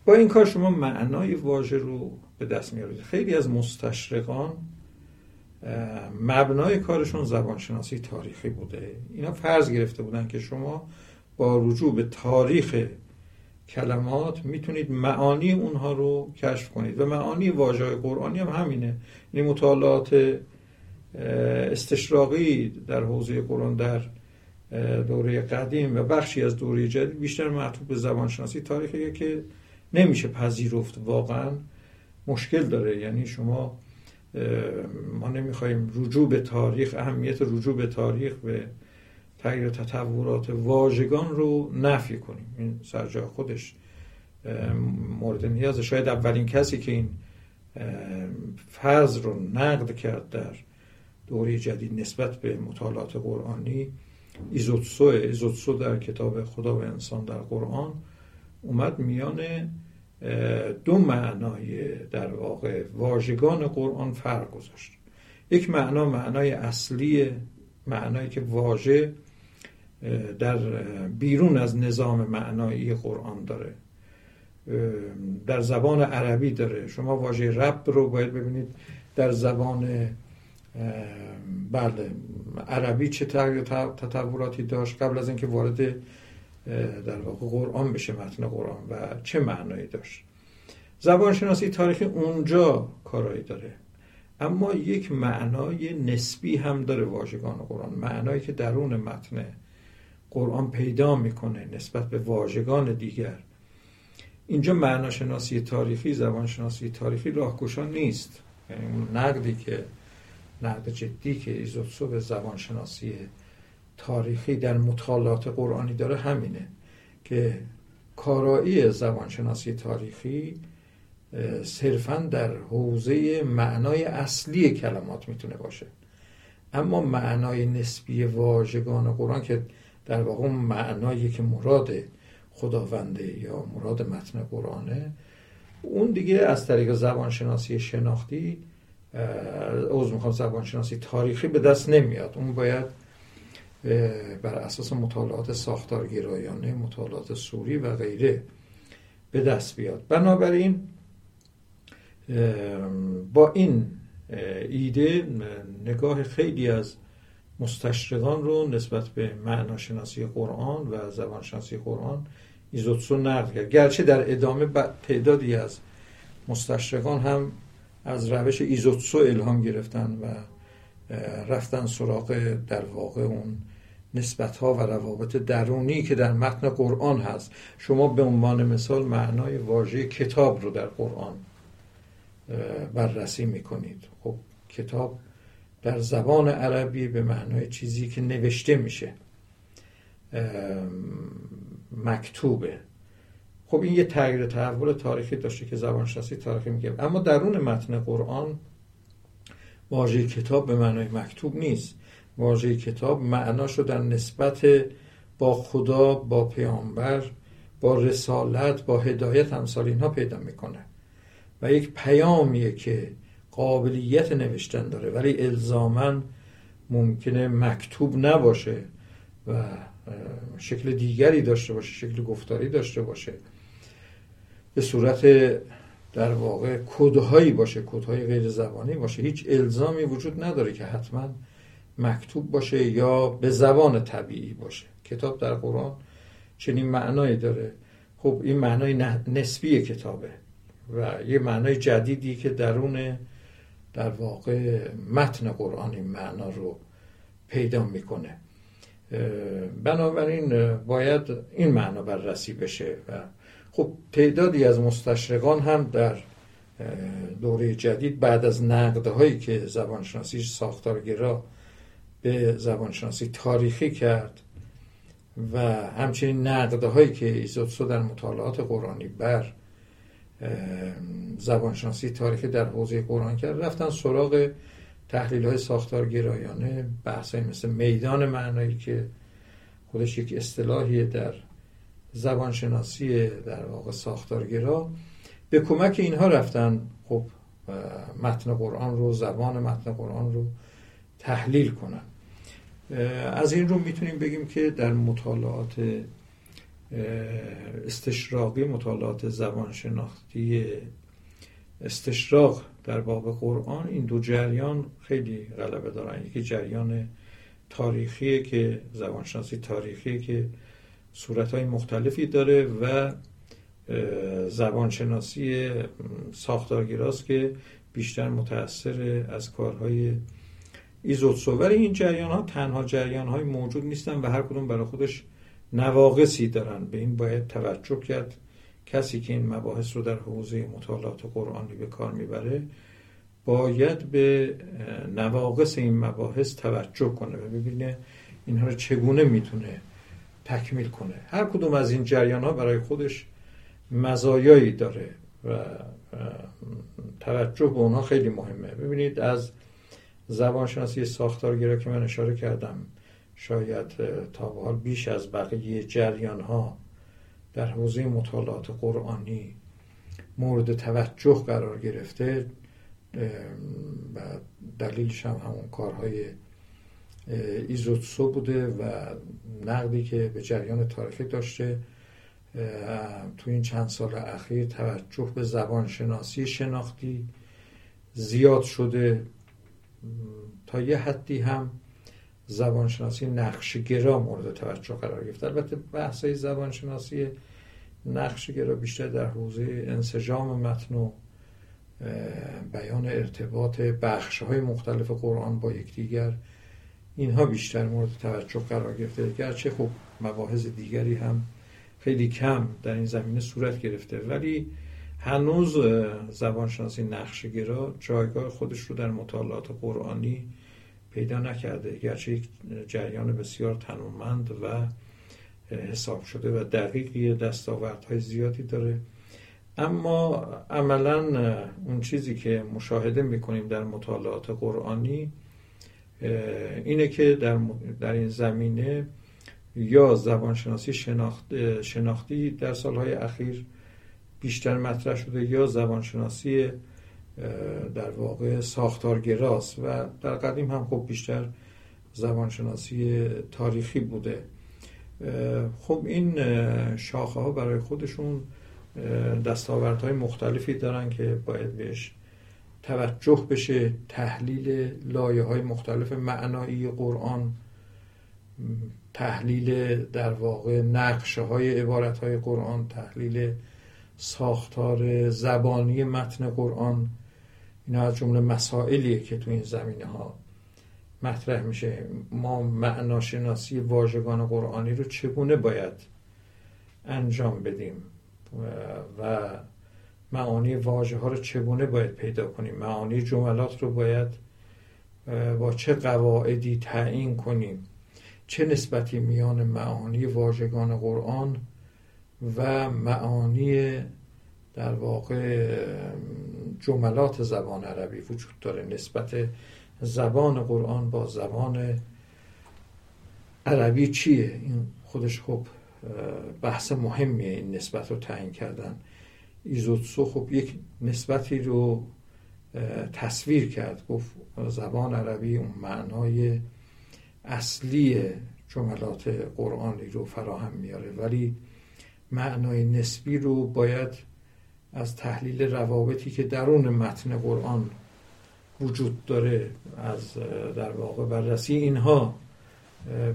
با این کار شما معنای واژه رو به دست میارید. خیلی از مستشرقان مبنای کارشون زبانشناسی تاریخی بوده. اینا فرض گرفته بودن که شما با رجوع به تاریخ کلمات می‌تونید معانی اونها رو کشف کنید. و معانی واژه قرآنی هم همینه. این مطالعات استشراقی در حوزه قرآن در دوره قدیم و بخشی از دوره جدید بیشتر معطوب به زبانشناسی تاریخیه که نمیشه پذیرفت. واقعا مشکل داره. یعنی شما ما نمی‌خوایم رجوع به تاریخ اهمیت رجوع به تاریخ به تغییر تطورات واژگان رو نفی کنیم. این سرجا خودش مورد نیاز. شاید اولین کسی که این فرض رو نقد کرد در دوره جدید نسبت به مطالعات قرآنی ایزوتسو ایزوتسو در کتاب خدا و انسان در قرآن اومد میان دو معنای در واقع واژگان قرآن فرق گذاشت. یک معنا معنای اصلی معنایی که واژه در بیرون از نظام معنایی قرآن داره. در زبان عربی داره. شما واژه رب رو باید ببینید در زبان بله عربی چه تطوراتی داشت؟ قبل از اینکه وارد در واقع قرآن بشه متن قرآن. و چه معنایی داشت؟ زبانشناسی تاریخی اونجا کارایی داره. اما یک معنای نسبی هم داره واژگان قرآن. معنایی که درون متن قرآن پیدا می‌کنه نسبت به واژگان دیگر. اینجا معناشناسی تاریخی زبانشناسی تاریخی راهگشا نیست. یعنی اون نقدی که نقد جدی که ایزوتسو به زبانشناسی تاریخی در مطالعات قرآنی داره همینه که کارایی زبانشناسی تاریخی صرفا در حوزه معنای اصلی کلمات می‌تونه باشه. اما معنای نسبی واژگان قرآن که در واقع معنایی که مراد خداونده یا مراد متن قرآنه اون دیگه از طریق زبانشناسی شناختی از می‌خوام زبانشناسی تاریخی به دست نمیاد. اون باید بر اساس مطالعات ساختارگرایانه مطالعات سوری و غیره به دست بیاد. بنابراین با این ایده نگاه خیلی از مستشرقان رو نسبت به معناشناسی قرآن و زبانشناسی قرآن ایزوتسو نقل کرد. گرچه در ادامه تعدادی از مستشرقان هم از روش ایزوتسو الهام گرفتن و رفتن سراغ در واقع اون نسبت ها و روابط درونی که در متن قرآن هست. شما به عنوان مثال معنای واژه کتاب رو در قرآن بررسی می‌کنید. خب کتاب در زبان عربی به معنای چیزی که نوشته میشه مکتوبه. خب این یه تغییر تحول تاریخی داشته که زبانشناسی تاریخی میگه. اما درون متن قرآن واژه کتاب به معنای مکتوب نیست. واژه کتاب معناشو در نسبت با خدا با پیامبر با رسالت با هدایت همسال اینها پیدا می‌کنه. و یک پیامیه که قابلیت نوشتن داره ولی الزاما ممکنه مکتوب نباشه و شکل دیگری داشته باشه شکل گفتاری داشته باشه. به صورت در واقع کدهایی باشه کدهای غیر زبانی باشه. هیچ الزامی وجود نداره که حتما مکتوب باشه یا به زبان طبیعی باشه. کتاب در قرآن چنین معنایی داره. خب این معنای نسبی کتابه و یه معنای جدیدی که درون در واقع متن قرآن این معنا رو پیدا می‌کنه. بنابراین باید این معنا بررسی بشه و خب تعدادی از مستشرقان هم در دوره جدید بعد از نقدهایی که زبانشناسی ساختارگرا به زبانشناسی تاریخی کرد و همچنین نقدهایی که ایزوتسو در مطالعات قرآنی بر زبانشناسی تاریخی در حوزه قرآن کرد رفتن سراغ تحلیل های ساختار گرایانه بحث مثل میدان معنایی که خودش یک اصطلاحی در زبانشناسی در واقع ساختارگرا. به کمک اینها رفتن خب متن قرآن رو زبان متن قرآن رو تحلیل کنن. از این رو می‌تونیم بگیم که در مطالعات استشراقی مطالعات زبانشناختی استشراق در باب قرآن این دو جریان خیلی غلبه دارن. یکی جریان تاریخی که زبانشناسی تاریخی که صورتهای مختلفی داره و زبانشناسی ساختارگیراست که بیشتر متأثر از کارهای ایزوتسو ولی این جریان ها تنها جریان های موجود نیستن و هر کدوم برای خودش نواقصی دارن. به این باید توجه کرد. کسی که این مباحث رو در حوزه مطالعات قرآنی به کار می‌بره باید به نواقص این مباحث توجه کنه و ببینه اینها رو چگونه می‌تونه تکمیل کنه. هر کدوم از این جریان ها برای خودش مزایایی داره و توجه به اونها خیلی مهمه. ببینید از زبانشناسی ساختارگرا که من اشاره کردم شاید تا به حال بیش از بقیه جریان ها در حوزه مطالعات قرآنی مورد توجه قرار گرفته و دلیلش هم همون کارهای ایزوتسو بوده و نقدی که به جریان تاریخی داشته. تو این چند سال اخیر توجه به زبان شناسی شناختی زیاد شده. تا یه حدی هم زبانشناسی نقشگرا مورد توجه قرار گرفت البته بحث زبانشناسی نقشگرا بیشتر در حوزه انسجام متن و بیان ارتباط بخش های مختلف قرآن با یکدیگر اینها بیشتر مورد توجه قرار گرفته. گرچه خب مباحث دیگری هم خیلی کم در این زمینه صورت گرفته. ولی هنوز زبانشناسی نقشگرا جایگاه خودش رو در مطالعات قرآنی پیدا نکرده. گرچه یک جریان بسیار تنومند و حساب شده و دقیقی دستاوردهای زیادی داره. اما عملا اون چیزی که مشاهده می‌کنیم در مطالعات قرآنی اینه که در, در این زمینه یا زبانشناسی شناخت شناختی در سالهای اخیر بیشتر مطرح شده یا زبانشناسی در واقع ساختارگراست و در قدیم هم خب بیشتر زبانشناسی تاریخی بوده. خب این شاخه ها برای خودشون دستاوردهای مختلفی دارن که باید بهش توجه بشه تحلیل لایه های مختلف معنایی قرآن تحلیل در واقع نقشه های عبارت های قرآن تحلیل ساختار زبانی متن قرآن اینا از جمله مسائلیه که تو این زمینه ها مطرح میشه. ما معناشناسی واژگان قرآنی رو چگونه باید انجام بدیم؟ و معانی واژه ها رو چگونه باید پیدا کنیم؟ معانی جملات رو باید با چه قواعدی تعیین کنیم؟ چه نسبتی میان معانی واژگان قرآن و معانی در واقع جملات زبان عربی وجود داره. نسبت زبان قرآن با زبان عربی چیه؟ این خودش خب بحث مهمیه. این نسبت رو تعیین کردن. ایزوتسو خب یک نسبتی رو تصویر کرد. گفت زبان عربی اون معنای اصلی جملات قرآنی رو فراهم میاره. ولی معنای نسبی رو باید از تحلیل روابطی که درون متن قرآن وجود داره از در واقع بررسی اینها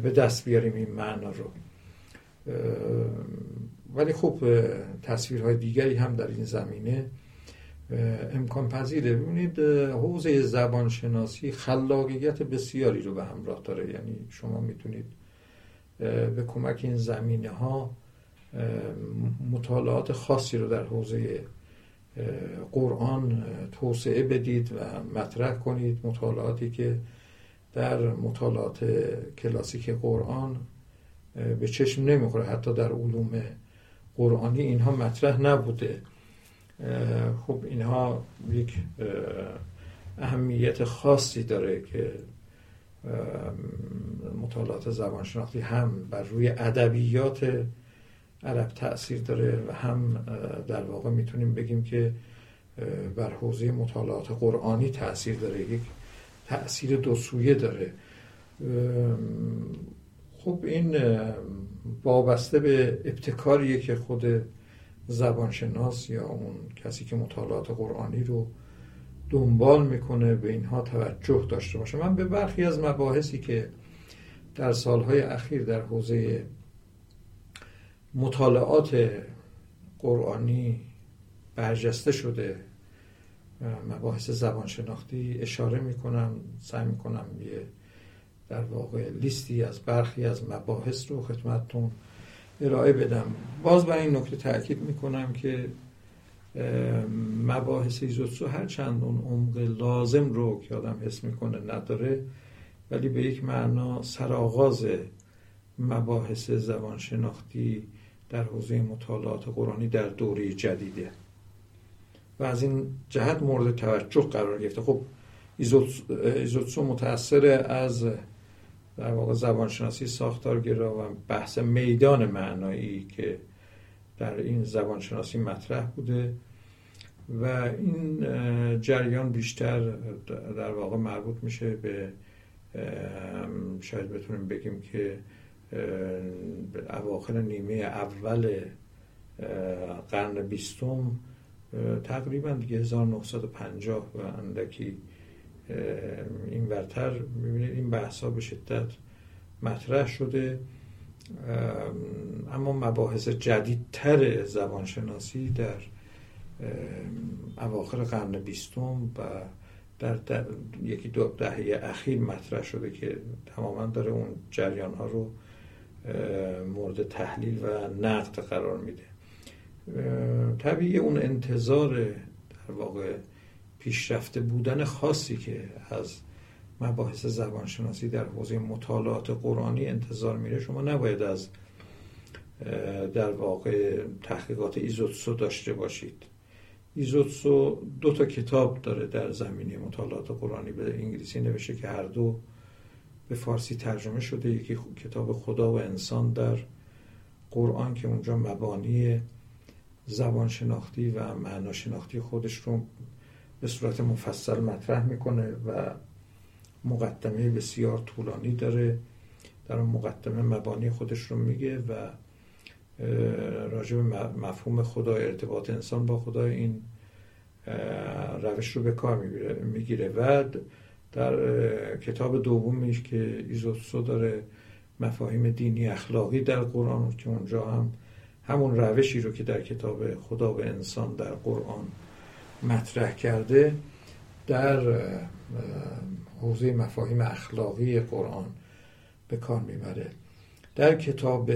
به دست بیاریم این معنا رو. ولی خب تصویرهای دیگری هم در این زمینه امکان پذیره. ببینید حوزه زبانشناسی خلاقیت بسیاری رو به همراه داره. یعنی شما می‌تونید به کمک این زمینه ها مطالعات خاصی رو در حوزه قرآن توسعه بدید و مطرح کنید. مطالعاتی که در مطالعات کلاسیک قرآن به چشم نمی‌خوره. حتی در علوم قرآنی اینها مطرح نبوده. خب اینها یک اهمیت خاصی داره که مطالعات زبانشناختی هم بر روی ادبیات عرب تاثیر داره و هم در واقع می‌تونیم بگیم که بر حوزه مطالعات قرآنی تاثیر داره. یک تاثیر دو سویه داره. خب این وابسته به ابتکاریه که خود زبانشناس یا اون کسی که مطالعات قرآنی رو دنبال می‌کنه به اینها توجه داشته باشه. من به برخی از مباحثی که در سالهای اخیر در حوزه مطالعات قرآنی برجسته شده مباحث زبانشناختی اشاره می‌کنم سعی می‌کنم یه در واقع لیستی از برخی از مباحث رو خدمتتون ارائه بدم. باز برای این نکته تاکید می‌کنم که مباحث ایزوتسو هر چند اون عمق لازم رو که آدم حس می‌کنه نداره ولی به یک معنا سرآغاز مباحث زبانشناختی در حوزه مطالعات قرآنی در دوره جدیده. و از این جهت مورد توجه قرار گرفته. خب ایزوتسو متأثر از در واقع زبانشناسی ساختارگرا و بحث میدان معنایی که در این زبانشناسی مطرح بوده. و این جریان بیشتر در واقع مربوط میشه به شاید بتونیم بگیم که اواخر نیمه اول قرن بیستم تقریبا دیگه 1950 و اندکی این ورتر. می‌بینید این بحث ها به شدت مطرح شده اما مباحث جدیدتر زبانشناسی در اواخر قرن بیستم و در, یکی دو دهه اخیر مطرح شده که تماما داره اون جریان ها رو مورد تحلیل و نقد قرار میده. طبیعی اون انتظار در واقع پیشرفته بودن خاصی که از مباحث زبانشناسی در حوزه مطالعات قرآنی انتظار میره شما نباید از در واقع تحقیقات ایزوتسو داشته باشید. ایزوتسو دو تا کتاب داره در زمینه مطالعات قرآنی به انگلیسی نوشته که هر دو به فارسی ترجمه شده یکی کتاب خدا و انسان در قرآن که اونجا مبانی زبان شناختی و معنا شناختی خودش رو به صورت مفصل مطرح می‌کنه و مقدمه بسیار طولانی داره. در اون مقدمه مبانی خودش رو میگه و راجع به مفهوم خدا ارتباط انسان با خدا این روش رو به کار می‌گیره. و در کتاب دومیش که ایزوتسو داره مفاهیم دینی اخلاقی در قرآن که اونجا هم همون روشی رو که در کتاب خدا و انسان در قرآن مطرح کرده در حوزه مفاهیم اخلاقی قرآن به کار می‌بره. در کتاب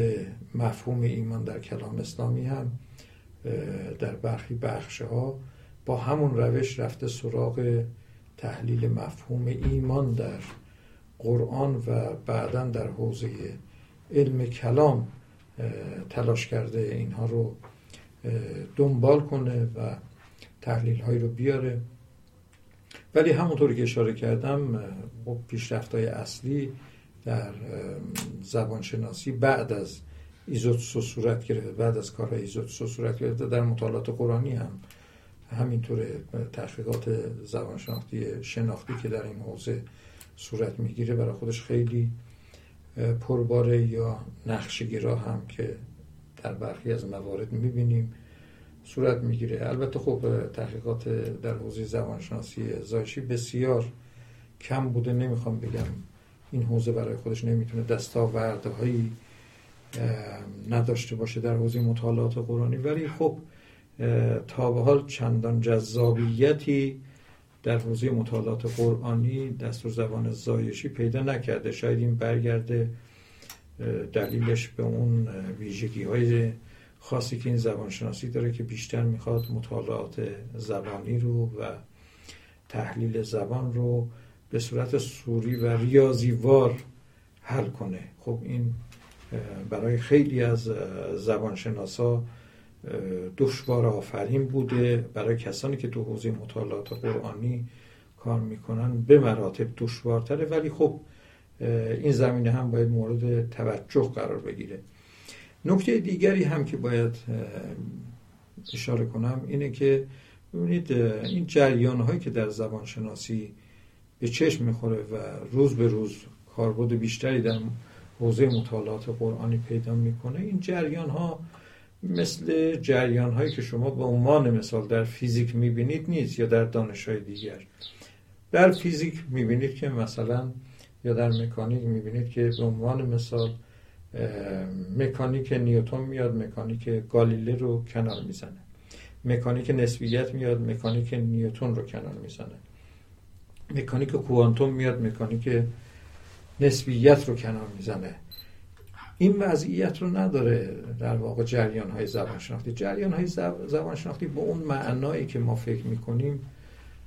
مفهوم ایمان در کلام اسلامی هم در برخی بخش ها با همون روش رفته سراغ تحلیل مفهوم ایمان در قرآن و بعدا در حوزه علم کلام تلاش کرده اینها رو دنبال کنه و تحلیل هایی رو بیاره. ولی همونطوری که اشاره کردم خب پیشرفت های اصلی در زبانشناسی بعد از ایزوتسو صورت گرفته بعد از کارهای ایزوتسو صورت گرفته در مطالعات قرآنی هم همینطور تحقیقات زبانشناختی شناختی که در این حوزه صورت می‌گیره برای خودش خیلی پرباره یا نقشگیرا هم که در برخی از موارد می‌بینیم صورت می‌گیره. البته خب تحقیقات در حوزه زبانشناسی زایشی بسیار کم بوده. نمی‌خوام بگم این حوزه برای خودش نمی‌تونه دستاوردهایی نداشته باشه در حوزه مطالعات قرآنی. ولی خب تا به حال چندان جذابیتی در حوزه مطالعات قرآنی دستور زبان زایشی پیدا نکرده. شاید این برگرده دلیلش به اون ویژگی های خاصی که این زبانشناسی داره که بیشتر می‌خواد مطالعات زبانی رو و تحلیل زبان رو به صورت سوری و ریاضیوار حل کنه. خب این برای خیلی از زبانشناسا دشوار آفرین بوده برای کسانی که تو حوزه مطالعات قرآنی کار می‌کنن به مراتب دشوارتره. ولی خب این زمینه هم باید مورد توجه قرار بگیره. نکته دیگری هم که باید اشاره کنم اینه که ببینید این جریان هایی که در زبان شناسی به چشم می‌خوره و روز به روز کاربرد بیشتری در حوزه مطالعات قرآنی پیدا می‌کنه این جریان ها مثل جریان هایی که شما به عنوان مثال در فیزیک می‌بینید نیست یا در دانش های دیگر. در فیزیک می‌بینید که مثلا یا در مکانیک می‌بینید که به عنوان مثال مکانیک نیوتن میاد مکانیک گالیله رو کنار می‌زنه. مکانیک نسبیت میاد مکانیک نیوتن رو کنار می‌زنه. مکانیک کوانتوم میاد مکانیک نسبیت رو کنار می‌زنه. این وضعیت رو نداره در واقع جریان های زبان شناختی جریان های زبان شناختی به اون معنایی که ما فکر می‌کنیم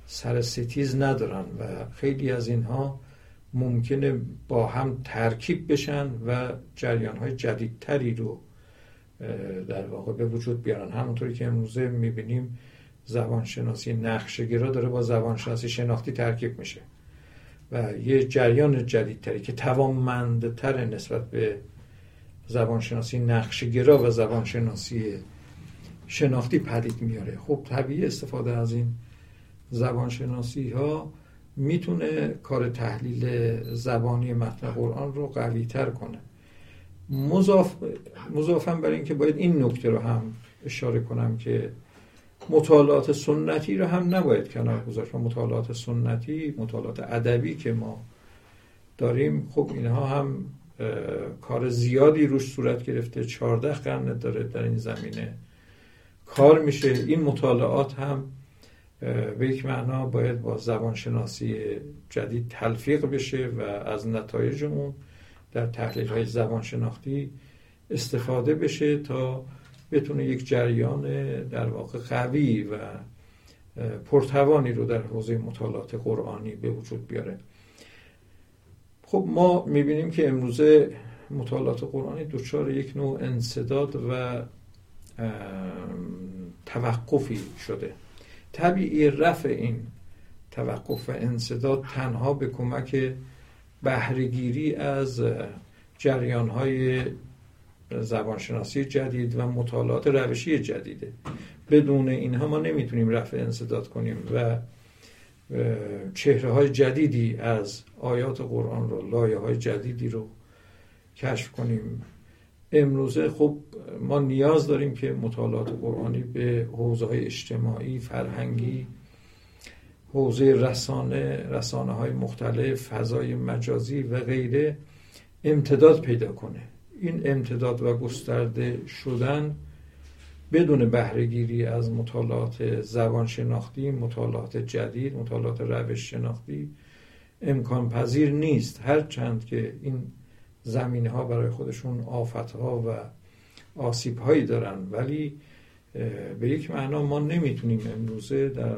سر ستیز ندارن و خیلی از اینها ممکنه با هم ترکیب بشن و جریان های جدیدتری رو در واقع به وجود بیارن. همونطوری که امروزه می‌بینیم زبانشناسی نقشگرا داره با زبانشناسی شناختی ترکیب میشه و یه جریان جدیدتری که توانمندتر نسبت به زبانشناسی نقشگرا و زبانشناسی شناختی پدید میاره. خب طبیعی استفاده از این زبانشناسی ها می‌تونه کار تحلیل زبانی متن قرآن رو قوی تر کنه. مضاف مضافم برای اینکه باید این نکته رو هم اشاره کنم که مطالعات سنتی رو هم نباید کنار گذاشت. مطالعات سنتی مطالعات ادبی که ما داریم خب اینها هم کار زیادی روش صورت گرفته. چهارده قرن داره در این زمینه کار میشه. این مطالعات هم به یک معنا باید با زبانشناسی جدید تلفیق بشه و از نتایج اون در تحلیل های زبانشناختی استفاده بشه تا بتونه یک جریان در واقع قوی و پرتوانی رو در حوزه مطالعات قرآنی به وجود بیاره. خب ما می‌بینیم که امروزه مطالعات قرآنی دچار یک نوع انصداد و توقفی شده. طبیعی رفع این توقف و انصداد تنها به کمک بهرهگیری از جریانهای زبانشناسی جدید و مطالعات روشی جدیده. بدون اینها ما نمی‌تونیم رفع انصداد کنیم و چهره های جدیدی از آیات قرآن رو لایه های جدیدی رو کشف کنیم. امروزه خب ما نیاز داریم که مطالعات قرآنی به حوزه های اجتماعی فرهنگی حوزه رسانه رسانه های مختلف فضای مجازی و غیره امتداد پیدا کنه. این امتداد و گسترده شدن بدون بهرهگیری از مطالعات زبان شناختی مطالعات جدید مطالعات روش شناختی امکان پذیر نیست. هرچند که این زمینه ها برای خودشون آفت ها و آسیب هایی دارن ولی به یک معنا ما نمی‌تونیم امروزه در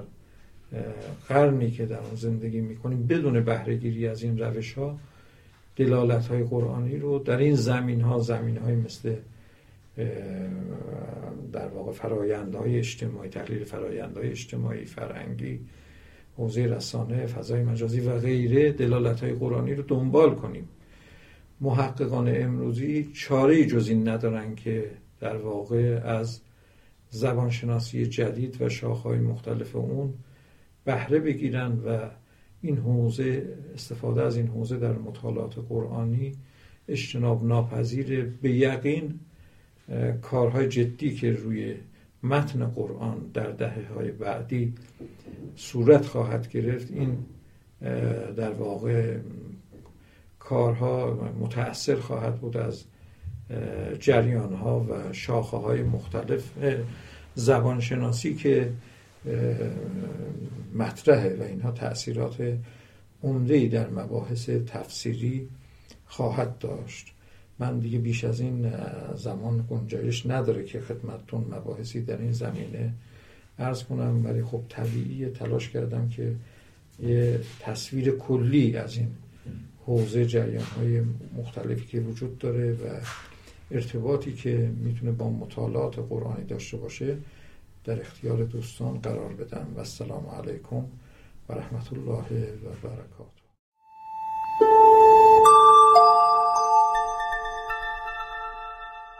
قرنی که در آن زندگی می‌کنیم بدون بهرهگیری از این روش ها دلالت های قرآنی رو در این زمین ها زمین های مثل در واقع فرایندهای اجتماعی تحلیل فرایندهای اجتماعی فرهنگی حوزه رسانه فضای مجازی و غیره دلالت های قرآنی رو دنبال کنیم. محققان امروزی چاره جز این ندارن که در واقع از زبانشناسی جدید و شاخهای مختلف اون بهره بگیرن و این حوزه استفاده از این حوزه در مطالعات قرآنی اجتناب ناپذیر به یقین کارهای جدی که روی متن قرآن در دهه های بعدی صورت خواهد گرفت این در واقع کارها متأثر خواهد بود از جریان ها و شاخه های مختلف زبانشناسی که مطرحه و اینها تاثیرات عمده در مباحث تفسیری خواهد داشت. من دیگه بیش از این زمان گنجایش نداره که خدمتتون مباحثی در این زمینه ارز کنم ولی خب طبیعی تلاش کردم که یه تصویر کلی از این حوزه جریان های مختلفی که وجود داره و ارتباطی که می‌تونه با مطالعات قرآنی داشته باشه در اختیار دوستان قرار بدم. و السلام علیکم و رحمت الله و برکاته.